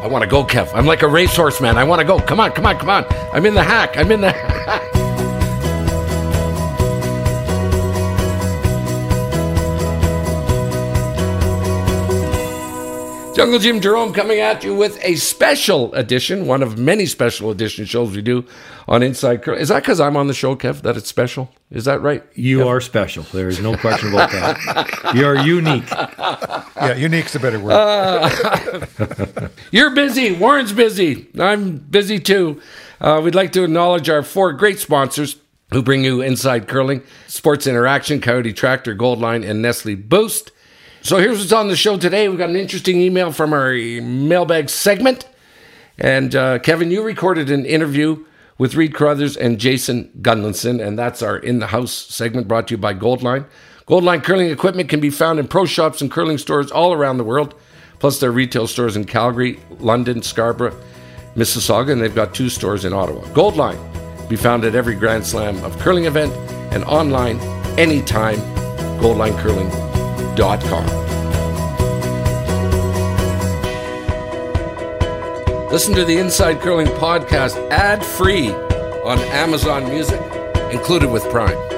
I want to go, Kev. I'm like a racehorse, man. I want to go. Come on, come on, come on. I'm in the hack. I'm in the Jungle Jim Jerome coming at you with a special edition, one of many special edition shows we do on Inside Curl. Is that because I'm on the show, Kev, that it's special? Is that right? You Kev? are special. There is no question about that. You're unique. Yeah, unique's a better word. You're busy. Warren's busy. I'm busy too. Uh, we'd like to acknowledge our four great sponsors who bring you Inside Curling Sports Interaction, Coyote Tractor, Goldline, and Nestle Boost. So here's what's on the show today. We've got an interesting email from our mailbag segment. And uh, Kevin, you recorded an interview with Reid Carruthers and Jason Gunnlaugson, and that's our In the House segment brought to you by Goldline. Goldline curling equipment can be found in pro shops and curling stores all around the world, plus their retail stores in Calgary, London, Scarborough, Mississauga, and they've got two stores in Ottawa. Goldline be found at every Grand Slam of curling event and online anytime. Listen to the Inside Curling podcast ad free on Amazon Music, included with Prime.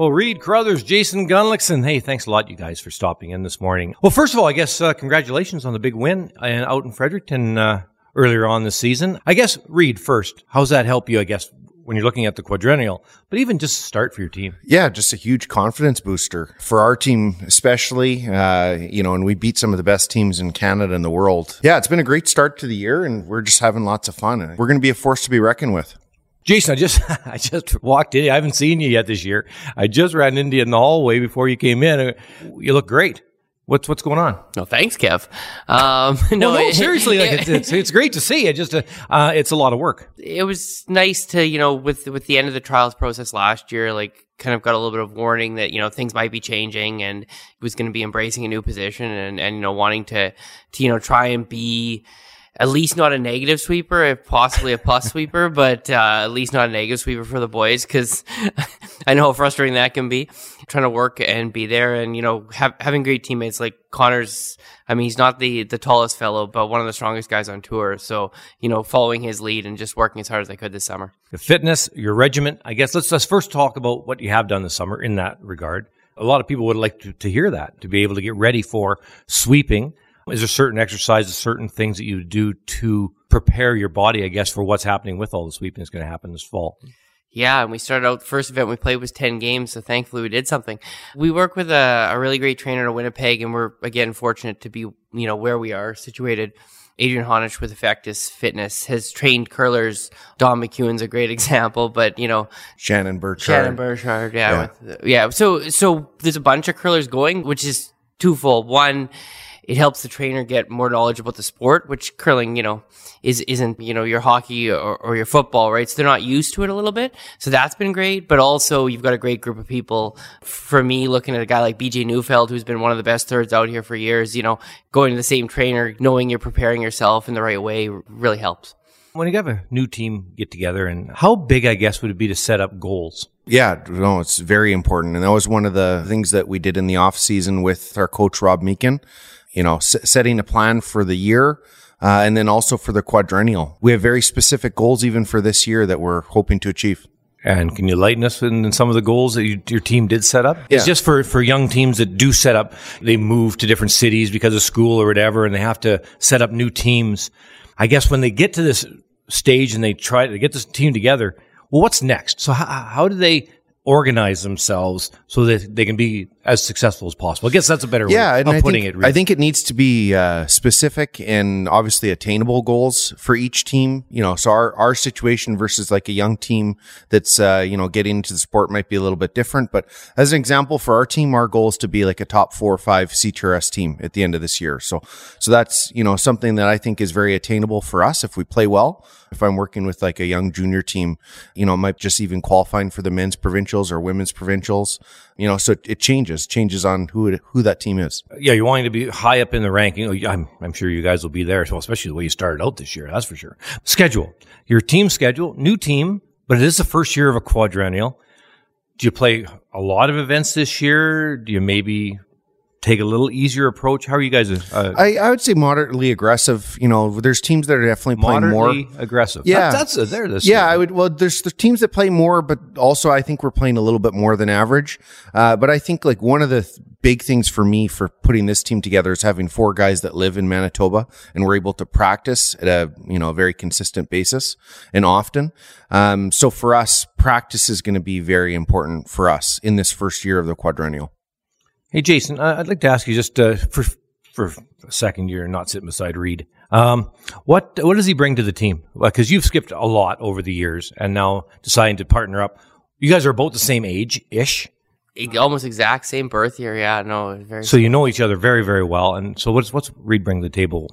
Well, Reid Carruthers, Jason Gunnlaugson. Hey, thanks a lot, you guys, for stopping in this morning. Well, first of all, I guess uh, congratulations on the big win uh, out in Fredericton uh, earlier on this season. I guess Reid first. How's that help you? I guess when you're looking at the quadrennial, but even just start for your team. Yeah, just a huge confidence booster for our team, especially. Uh, you know, and we beat some of the best teams in Canada and the world. Yeah, it's been a great start to the year, and we're just having lots of fun. We're going to be a force to be reckoned with. Jason, I just I just walked in. I haven't seen you yet this year. I just ran into you in the hallway before you came in. You look great. What's what's going on? No, thanks, Kev. Um, no, Well, no, seriously, like it's, it's it's great to see. It just uh, uh, it's a lot of work. it was nice to you know with with the end of the trials process last year like kind of got a little bit of warning that you know things might be changing and was going to be embracing a new position and and you know wanting to to you know try and be at least not a negative sweeper, if possibly a plus sweeper, but uh, at least not a negative sweeper for the boys because I know how frustrating that can be. Trying to work and be there, and you know, have, having great teammates like Connor's. I mean, he's not the the tallest fellow, but one of the strongest guys on tour. So you know, following his lead and just working as hard as I could this summer. The fitness, your regiment. I guess let's let's first talk about what you have done this summer in that regard. A lot of people would like to, to hear that to be able to get ready for sweeping. Is there certain exercises, certain things that you do to prepare your body? I guess for what's happening with all the sweeping that's going to happen this fall. Yeah, and we started out the first event we played was 10 games, so thankfully we did something. We work with a, a really great trainer in Winnipeg, and we're again fortunate to be, you know, where we are situated. Adrian Honich with Effectus Fitness has trained curlers. Don McEwen's a great example, but you know, Shannon Birchard. Shannon Birchard, yeah, yeah. With, yeah. So, so there's a bunch of curlers going, which is twofold. One, it helps the trainer get more knowledge about the sport, which curling, you know, is isn't you know your hockey or, or your football, right? So they're not used to it a little bit. So that's been great. But also, you've got a great group of people. For me, looking at a guy like BJ Neufeld, who's been one of the best thirds out here for years, you know, going to the same trainer, knowing you're preparing yourself in the right way, really helps. When you have a new team get together, and how big, I guess, would it be to set up goals? Yeah, no, it's very important. And that was one of the things that we did in the off season with our coach, Rob Meakin, you know, s- setting a plan for the year. Uh, and then also for the quadrennial. We have very specific goals even for this year that we're hoping to achieve. And can you lighten us in, in some of the goals that you, your team did set up? It's just for, for young teams that do set up, they move to different cities because of school or whatever, and they have to set up new teams. I guess when they get to this stage and they try to get this team together, well, what's next? So how, how do they organize themselves so that they can be as successful as possible. I guess that's a better yeah, way of putting think, it. Really. I think it needs to be uh, specific and obviously attainable goals for each team. You know, so our, our situation versus like a young team that's, uh, you know, getting into the sport might be a little bit different. But as an example, for our team, our goal is to be like a top four or five CTRS team at the end of this year. So, so that's, you know, something that I think is very attainable for us if we play well. If I'm working with like a young junior team, you know, might just even qualifying for the men's provincials or women's provincials, you know, so it, changes, changes on who it, who that team is. yeah, you're wanting to be high up in the ranking. I'm, I'm sure you guys will be there, so especially the way you started out this year. That's for sure. Schedule your team schedule, new team, but it is the first year of a quadrennial. Do you play a lot of events this year? Do you maybe take a little easier approach? How are you guys? Uh, I, I would say moderately aggressive. You know, there's teams that are definitely playing more. aggressive. Yeah. That- that's uh, there. This Yeah, I would. Well, there's the teams that play more, but also I think we're playing a little bit more than average. Uh, but I think like one of the th- big things for me for putting this team together is having four guys that live in Manitoba and we're able to practice at a you know a very consistent basis and often. Um, so for us, practice is going to be very important for us in this first year of the quadrennial. Hey, Jason, I'd like to ask you just uh, for for a second you're not sitting beside Reid. Um, what what does he bring to the team? Because you've skipped a lot over the years, and now deciding to partner up. You guys are both the same age ish, Almost exact same birth year. Yeah, no, very. so you know each other very very well. And so what's what's Reid bring to the table?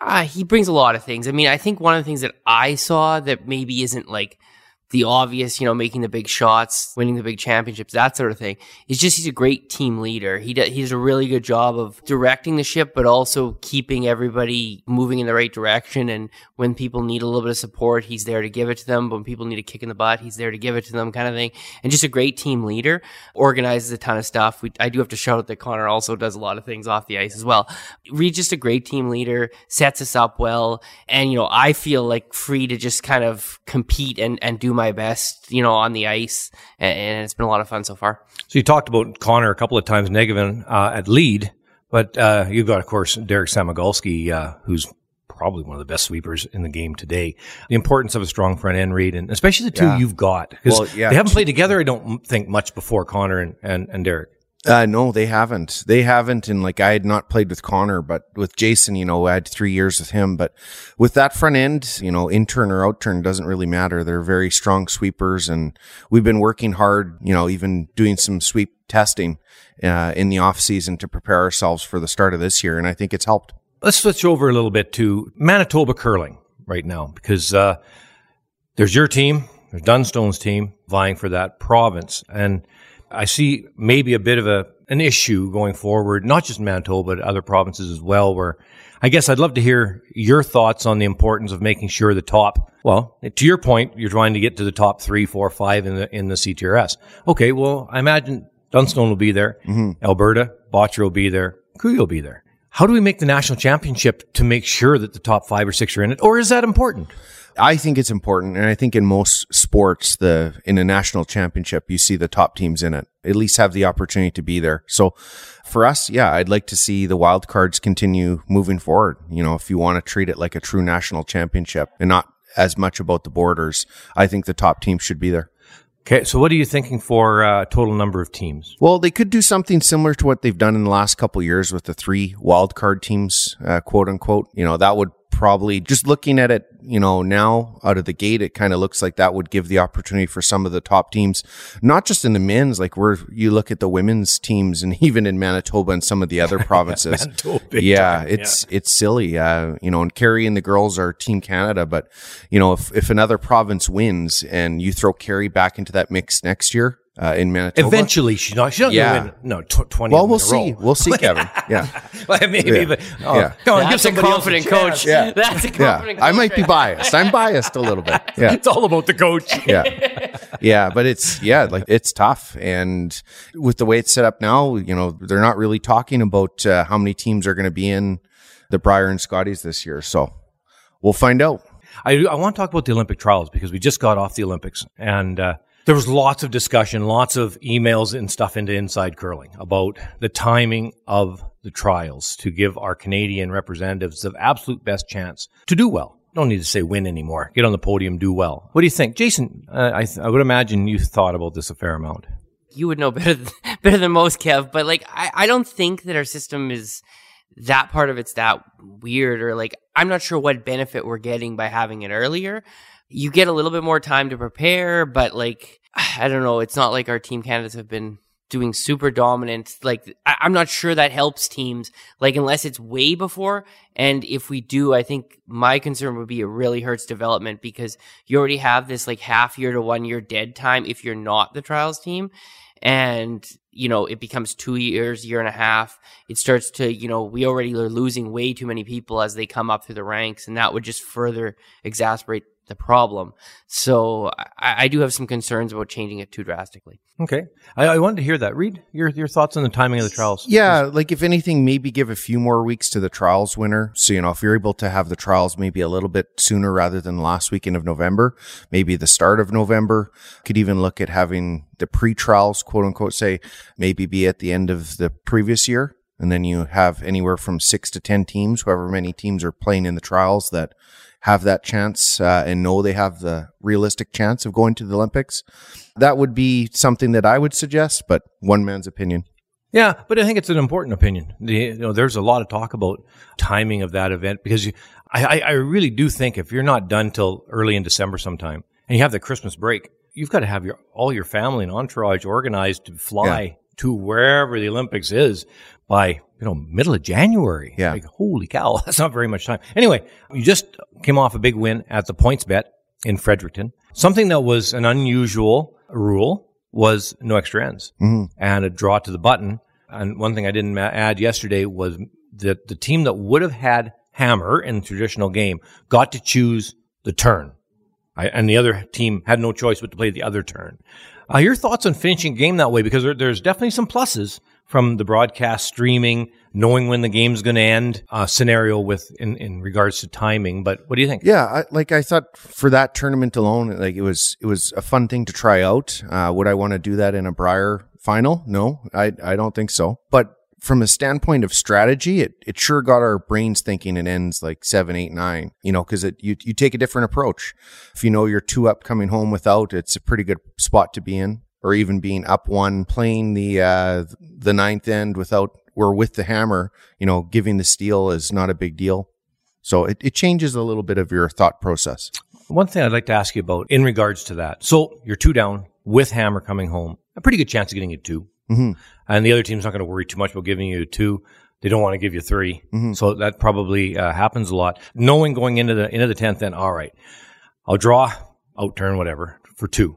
Uh, he brings a lot of things. I mean, I think one of the things that I saw that maybe isn't like the obvious, you know, making the big shots, winning the big championships, that sort of thing. Is just he's a great team leader. He does, he does a really good job of directing the ship, but also keeping everybody moving in the right direction. And when people need a little bit of support, he's there to give it to them. When people need a kick in the butt, he's there to give it to them, kind of thing. And just a great team leader. Organizes a ton of stuff. We, I do have to shout out that Connor also does a lot of things off the ice as well. Reid's just a great team leader, sets us up well, and you know I feel like free to just kind of compete and and do my best, you know, on the ice, and, and it's been a lot of fun so far. So you talked about Connor a couple of times, Njegovan uh, at lead, but uh, you've got of course Derek Samagalski, uh, who's probably one of the best sweepers in the game today. The importance of a strong front end Reid, and especially the two Yeah. you've got because Well, yeah. they haven't played together. I don't think much before Connor and and, and Derek. Uh, no, they haven't. They haven't. And like, I had not played with Connor, but with Jason, you know, I had three years with him. But with that front end, you know, inturn or outturn doesn't really matter. They're very strong sweepers. And we've been working hard, you know, even doing some sweep testing, uh, in the off season to prepare ourselves for the start of this year. And I think it's helped. Let's switch over a little bit to Manitoba curling right now because uh, there's your team, there's Dunstone's team vying for that province, and I see maybe a bit of a an issue going forward, not just Manitoba, but other provinces as well. Where I guess I'd love to hear your thoughts on the importance of making sure the top. Well, to your point, you're trying to get to the top three, four, five in the in the CTRS. Okay, well, I imagine Dunstone will be there, mm-hmm. Alberta, Bottcher will be there, Coulee will be there. How do we make the national championship to make sure that the top five or six are in it, or is that important? I think it's important, and I think in most sports, the in a national championship, you see the top teams in it. At least have the opportunity to be there. So, for us, yeah, I'd like to see the wild cards continue moving forward. You know, if you want to treat it like a true national championship and not as much about the borders, I think the top teams should be there. Okay, so what are you thinking for uh, total number of teams? Well, they could do something similar to what they've done in the last couple of years with the three wild card teams, uh, quote unquote. You know, that would probably just looking at it, you know, now out of the gate, it kind of looks like that would give the opportunity for some of the top teams, not just in the men's, like where you look at the women's teams and even in Manitoba and some of the other provinces. Manitoba, yeah, time, it's, it's silly. Uh, you know, and Kerry and the girls are team Canada, but you know, if, if another province wins and you throw Kerry back into that mix next year, uh, in Manitoba. Eventually, she's not. She's not Yeah. going to win. No, tw- twenty. Well, we'll see. row. We'll see, Kevin. Yeah. Well, Maybe, Yeah. but oh, Yeah. come on, give That's a somebody confident coach. Yeah. That's a Yeah. confident coach. I might be biased. I'm biased a little bit. Yeah. It's all about the coach. Yeah. Yeah. But it's, yeah, like it's tough. And with the way it's set up now, you know, they're not really talking about uh, how many teams are going to be in the Brier and Scotties this year. So we'll find out. I, I want to talk about the Olympic trials because we just got off the Olympics and uh, there was lots of discussion, lots of emails and stuff into Inside Curling about the timing of the trials to give our Canadian representatives the absolute best chance to do well. Don't need to say win anymore. Get on the podium, do well. What do you think, Jason? Uh, I, th- I would imagine you thought about this a fair amount. you would know better th- better than most, Kev. But like, I, I don't think that our system is that part of it's that weird or like I'm not sure what benefit we're getting by having it earlier. You get a little bit more time to prepare, but like I don't know, it's not like our team candidates have been doing super dominant. Like, I- I'm not sure that helps teams, like, unless it's way before. And if we do, I think my concern would be it really hurts development because you already have this like half year to one year dead time if you're not the trials team. And, you know, it becomes two years, year and a half. It starts to, you know, we already are losing way too many people as they come up through the ranks. And that would just further exacerbate the problem. So I, I do have some concerns about changing it too drastically. Okay. I, I wanted to hear that. Reid your, your thoughts on the timing of the trials. Yeah, like if anything, maybe give a few more weeks to the trials winner. So, you know, if you're able to have the trials maybe a little bit sooner rather than last weekend of November, maybe the start of November, could even look at having the pre trials, quote unquote, say maybe be at the end of the previous year. And then you have anywhere from six to 10 teams, however many teams are playing in the trials that have that chance uh, and know they have the realistic chance of going to the Olympics. That would be something that I would suggest, but one man's opinion. Yeah, but I think it's an important opinion. The, you know, there's a lot of talk about timing of that event because you, I, I really do think if you're not done till early in December sometime and you have the Christmas break, you've got to have your all your family and entourage organized to fly Yeah. to wherever the Olympics is by you know middle of January. Yeah. like holy cow, that's not very much time. Anyway, you just came off a big win at the PointsBet in Fredericton. Something that was an unusual rule was no extra ends and a draw to the button. And one thing I didn't add yesterday was that the team that would have had hammer in the traditional game got to choose the turn. I, and the other team had no choice but to play the other turn. Uh, your thoughts on finishing a game that way? Because there, there's definitely some pluses from the broadcast streaming, knowing when the game's going to end, uh, scenario with in, in regards to timing. But what do you think? Yeah, I, like I thought for that tournament alone, like it was it was a fun thing to try out. Uh, would I want to do that in a Brier final? No, I I don't think so. But from a standpoint of strategy, it it sure got our brains thinking. It ends like seven, eight, nine. You know, because it you you take a different approach. If you know you're two up coming home without, it's a pretty good spot to be in. Or even being up one, playing the uh, the ninth end without or with the hammer, you know, giving the steal is not a big deal. So it, it changes a little bit of your thought process. One thing I'd like to ask you about in regards to that. So you're two down with Hammer coming home. A pretty good chance of getting you 2 Mhm. And the other team's not going to worry too much about giving you two. They don't want to give you 3 So that probably uh, happens a lot. Knowing going into the into the tenth, then all right, I'll draw, outturn, whatever for two.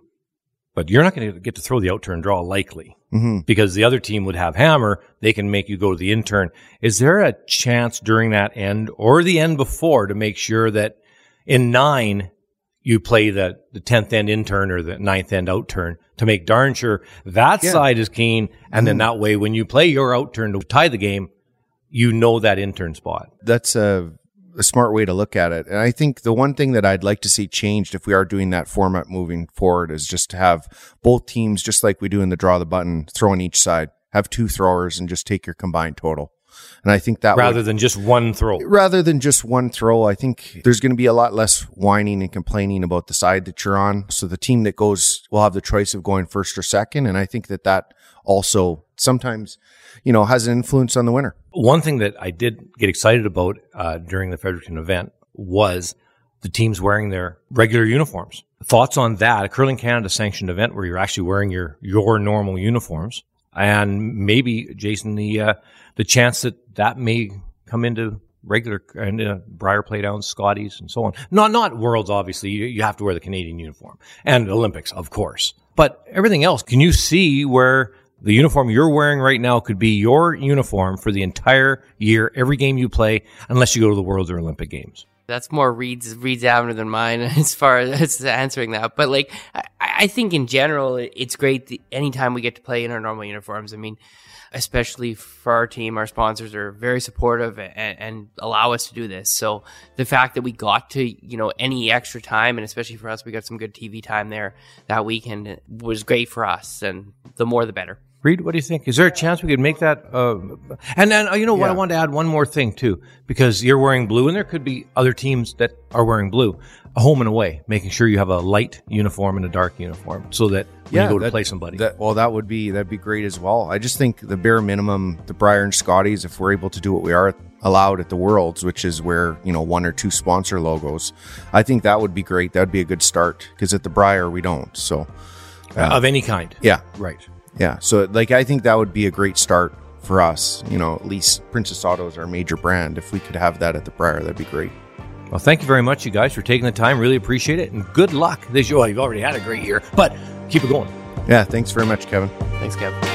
But you're not going to get to throw the outturn draw likely mm-hmm. because the other team would have hammer. They can make you go to the inturn. Is there a chance during that end or the end before to make sure that in nine you play the the tenth end inturn or the ninth end outturn to make darn sure that side is keen, and then mm-hmm. that way when you play your outturn to tie the game, you know that inturn spot. That's a, a smart way to look at it. And I think the one thing that I'd like to see changed if we are doing that format moving forward is just to have both teams, just like we do in the draw the button, throw on each side, have two throwers and just take your combined total. And I think that rather would, than just one throw. rather than just one throw, I think there's going to be a lot less whining and complaining about the side that you're on. So the team that goes will have the choice of going first or second. And I think that that also sometimes, you know, has an influence on the winner. One thing that I did get excited about uh, during the Fredericton event was the teams wearing their regular uniforms. Thoughts on that? A Curling Canada sanctioned event where you're actually wearing your your normal uniforms, and maybe Jason, the uh, the chance that that may come into regular and uh, Brier Playdowns, Scotties, and so on. Not not Worlds, obviously. You, you have to wear the Canadian uniform and Olympics, of course. But everything else, can you see where the uniform you're wearing right now could be your uniform for the entire year, every game you play, unless you go to the Worlds or Olympic Games? That's more Reid's Reid's avenue than mine as far as answering that. But like, I, I think in general, it's great that anytime we get to play in our normal uniforms. I mean, especially for our team, our sponsors are very supportive and, and allow us to do this. So the fact that we got to, you know, any extra time, and especially for us, we got some good TV time there that weekend was great for us, and the more the better. Reid, what do you think? Is there a chance we could make that? Uh, and then, uh, you know what? I want to add one more thing too, because you're wearing blue, and there could be other teams that are wearing blue. A home and away, making sure you have a light uniform and a dark uniform, so that when you go to that- play somebody, That, well, that would be that'd be great as well. I just think the bare minimum, the Brier and Scotties, if we're able to do what we are allowed at the Worlds, which is where you know one or two sponsor logos, I think that would be great. That would be a good start because at the Brier we don't. So of any kind. yeah, Right. Yeah. So like I think that would be a great start for us. You know, at least Princess Auto is our major brand. If we could have that at the Brier, that'd be great. Well, thank you very much, you guys, for taking the time. Really appreciate it, and good luck this year. Well, you've already had a great year, but keep it going. Yeah, thanks very much, Kevin. Thanks, Kev.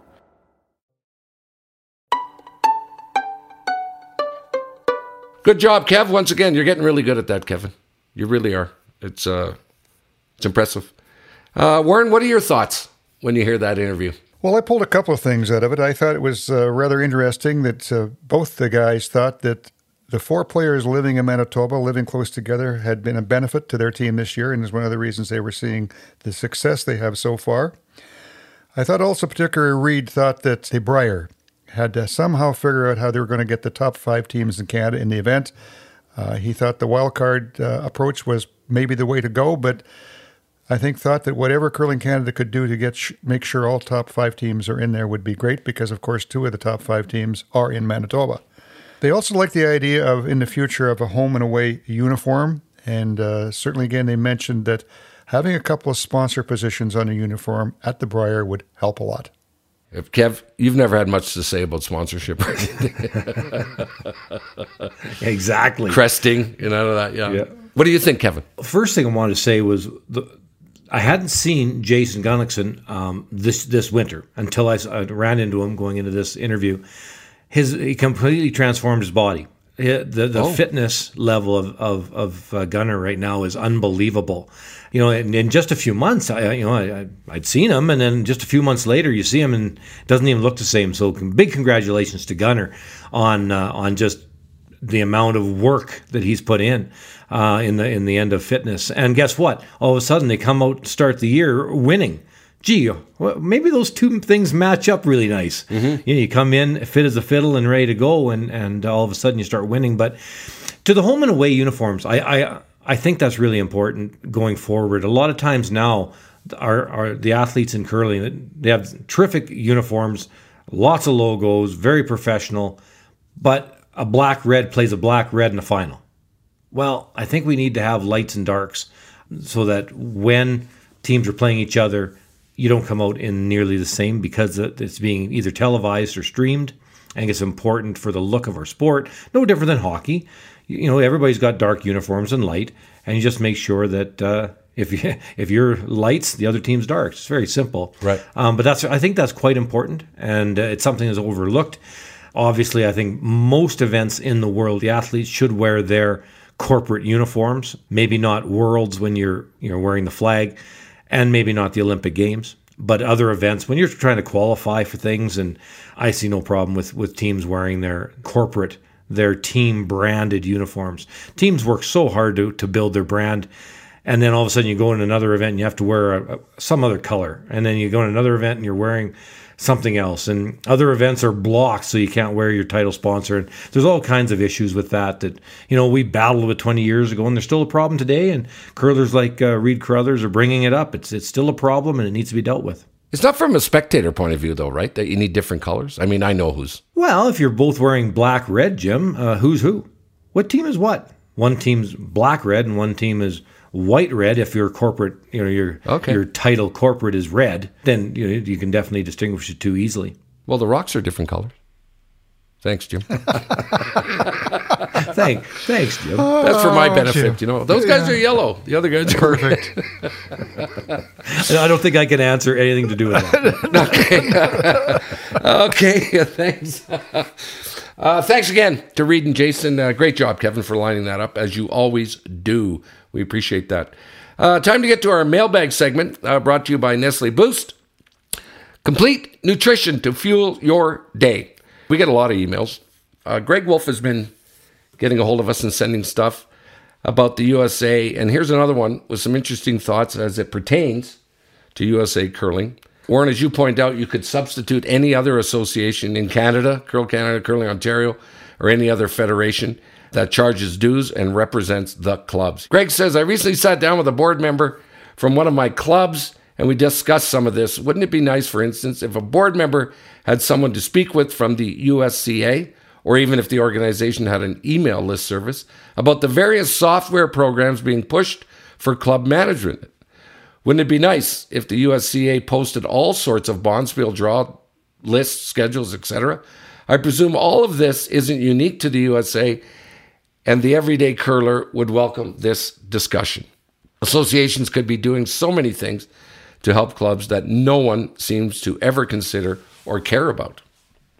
Good job, Kev. Once again, you're getting really good at that, Kevin. You really are. It's uh, it's impressive. Uh, Warren, what are your thoughts when you hear that interview? Well, I pulled a couple of things out of it. I thought it was uh, rather interesting that uh, both the guys thought that the four players living in Manitoba, living close together, had been a benefit to their team this year, and is one of the reasons they were seeing the success they have so far. I thought also, particularly Reid thought that the Brier had to somehow figure out how they were going to get the top five teams in Canada in the event. Uh, he thought the wild card uh, approach was maybe the way to go, but I think thought that whatever Curling Canada could do to get sh- make sure all top five teams are in there would be great because, of course, two of the top five teams are in Manitoba. They also like the idea of in the future of a home and away uniform, and uh, certainly again they mentioned that having a couple of sponsor positions on a uniform at the Brier would help a lot. If Kev, you've never had much to say about sponsorship or anything. Exactly. Cresting, you know that. Yeah. Yeah. What do you think, Kevin? First thing I wanted to say was the, I hadn't seen Jason Gunnlaugson um, this this winter until I ran into him going into this interview. His he completely transformed his body. He- The the fitness level of of, of uh, Gunner right now is unbelievable. You know, in, in just a few months, I you know I, I- I'd seen him, and then just a few months later, you see him and it doesn't even look the same. So big congratulations to Gunner on uh, on just the amount of work that he's put in uh, in the in the end of fitness. And guess what? All of a sudden, they come out start the year winning. Gee, well, maybe those two things match up really nice. Mm-hmm. You, know, you come in fit as a fiddle and ready to go, and and all of a sudden you start winning. But to the home and away uniforms, I I, I think that's really important going forward. A lot of times now, our, our the athletes in curling they have terrific uniforms, lots of logos, very professional, but a black red plays a black red in the final. Well, I think we need to have lights and darks so that when teams are playing each other, you don't come out in nearly the same because it's being either televised or streamed. I think it's important for the look of our sport. No different than hockey. You know, everybody's got dark uniforms and light, and you just make sure that uh, if you if you're lights, the other team's dark. It's very simple. Right. Um, but that's I think that's quite important, and uh, it's something that's overlooked. Obviously, I think most events in the world, the athletes should wear their corporate uniforms. Maybe not worlds when you're you're wearing the flag, and maybe not the Olympic Games. But other events, when you're trying to qualify for things, and I see no problem with with teams wearing their corporate, their team branded uniforms. Teams work so hard to to build their brand, and then all of a sudden you go in another event and you have to wear a, a, some other color, and then you go in another event and you're wearing something else and other events are blocked so you can't wear your title sponsor and there's all kinds of issues with that that you know we battled with 20 years ago and there's still a problem today and curlers like uh, Reid Carruthers are bringing it up it's it's still a problem and it needs to be dealt with It's not from a spectator point of view, though, right? That you need different colors. I mean, I know who's. well if you're both wearing black red Jim uh, who's who what team is what one team's black red and one team is white red if your corporate you know your Okay. your title corporate is red then you know you can definitely distinguish the two easily Well, the rocks are different colors. Thanks, Jim. Thank, thanks, Jim. That's for my Oh, benefit. Jim. You know, those guys are yellow. The other guys are Perfect. And I don't think I can answer anything to do with that. okay, thanks. Uh, thanks again to Reid and Jason. Uh, great job, Kevin, for lining that up, as you always do. We appreciate that. Uh, time to get to our mailbag segment, uh, brought to you by Nestle Boost. Complete nutrition to fuel your day. We get a lot of emails. Uh, Greg Wolf has been getting a hold of us and sending stuff about the USA. And here's another one with some interesting thoughts as it pertains to USA curling. Warren, as you point out, you could substitute any other association in Canada, Curl Canada, Curling Ontario, or any other federation that charges dues and represents the clubs. Greg says, I recently sat down with a board member from one of my clubs and we discussed some of this. Wouldn't it be nice, for instance, if a board member had someone to speak with from the USCA, or even if the organization had an email list service, about the various software programs being pushed for club management? Wouldn't it be nice if the USCA posted all sorts of Bonspiel draw lists, schedules, etc.? I presume all of this isn't unique to the USA, and the everyday curler would welcome this discussion. Associations could be doing so many things to help clubs that no one seems to ever consider or care about.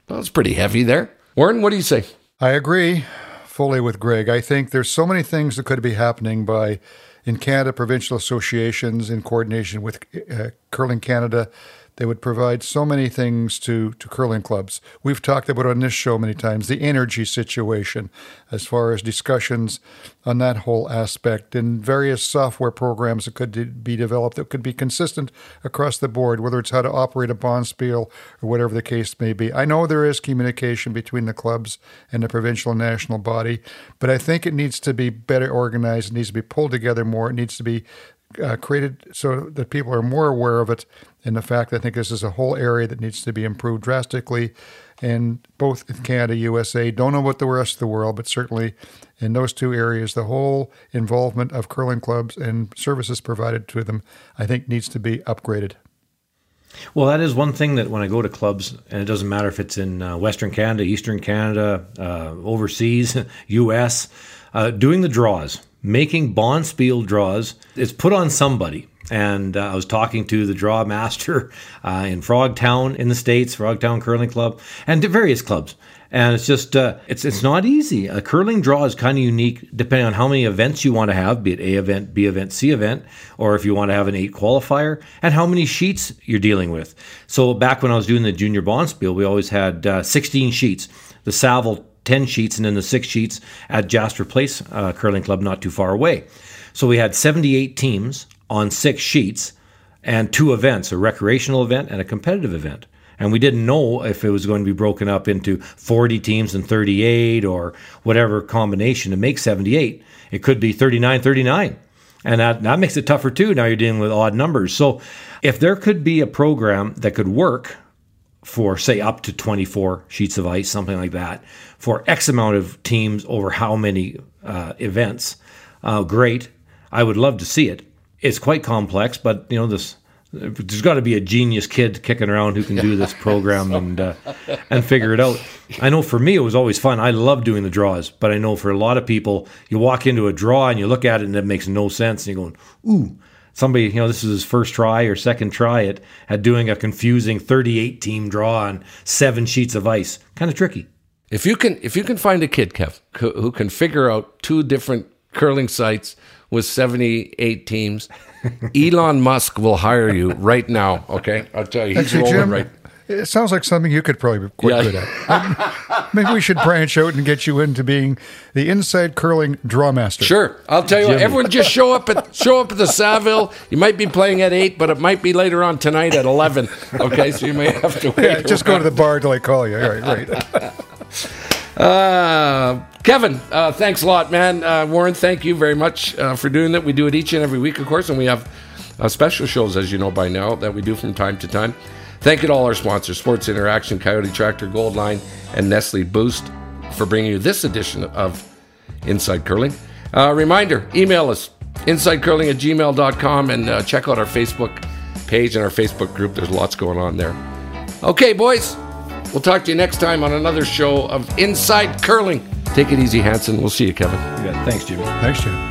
Well, it's pretty heavy there. Warren, what do you say? I agree fully with Greg. I think there's so many things that could be happening by in Canada provincial associations in coordination with uh, Curling Canada. They would provide so many things to, to curling clubs. We've talked about on this show many times the energy situation, as far as discussions on that whole aspect, and various software programs that could be developed that could be consistent across the board, whether it's how to operate a bonspiel or whatever the case may be. I know there is communication between the clubs and the provincial and national body, but I think it needs to be better organized. It needs to be pulled together more. It needs to be uh, created so that people are more aware of it and the fact that I think this is a whole area that needs to be improved drastically. And both Canada, USA, don't know about the rest of the world, but certainly in those two areas, the whole involvement of curling clubs and services provided to them, I think, needs to be upgraded. Well, that is one thing that when I go to clubs, and it doesn't matter if it's in uh, Western Canada, Eastern Canada, uh, overseas, U.S., uh, doing the draws, making Bonspiel draws, it's put on somebody. And uh, I was talking to the draw master uh, in Frogtown in the States, Frogtown Curling Club, and various clubs. And it's just, uh, it's it's not easy. A curling draw is kind of unique depending on how many events you want to have, be it A event, B event, C event, or if you want to have an eight qualifier, and how many sheets you're dealing with. So back when I was doing the junior Bonspiel, we always had uh, 16 sheets. The Saville 10 sheets, and then the six sheets at Jasper Place uh, Curling Club, not too far away. So we had 78 teams on six sheets and two events a recreational event and a competitive event. And we didn't know if it was going to be broken up into 40 teams and 38 or whatever combination to make 78. It could be 39 39. And that, that makes it tougher too. Now you're dealing with odd numbers. So if there could be a program that could work for, say, up to 24 sheets of ice, something like that, for X amount of teams over how many uh, events, uh, great. I would love to see it. It's quite complex, but you know this. There's got to be a genius kid kicking around who can do this program and uh, and figure it out. I know for me it was always fun. I love doing the draws, but I know for a lot of people, you walk into a draw and you look at it and it makes no sense, and you're going, "Ooh, somebody, you know, this is his first try or second try at at doing a confusing 38 team draw on seven sheets of ice. Kind of tricky." If you can, if you can find a kid, Kev, who who can figure out two different curling sites with 78 teams, Elon Musk will hire you right now. Okay, I'll tell you, he's Actually, rolling Jim, right. it sounds like something you could probably be quite Yeah. good at. Maybe we should branch out and get you into being the inside curling draw master. Sure, I'll tell you what. Everyone, just show up at show up at the Saville. You might be playing at eight, but it might be later on tonight at eleven. Okay, so you may have to wait. Yeah, just go to the bar till I call you. All right, right. Uh, Kevin, uh, thanks a lot, man. Uh, Warren, thank you very much uh, for doing that. We do it each and every week, of course, and we have uh, special shows, as you know by now, that we do from time to time. Thank you to all our sponsors Sports Interaction, Coyote Tractor, Goldline, and Nestle Boost for bringing you this edition of Inside Curling. Uh, reminder email us insidecurling at gmail.com and check out our Facebook page and our Facebook group. There's lots going on there. Okay, boys, We'll talk to you next time on another show of Inside Curling. Take it easy, Hansen. We'll see you, Kevin. Yeah, thanks, Jimmy. Thanks, Jim.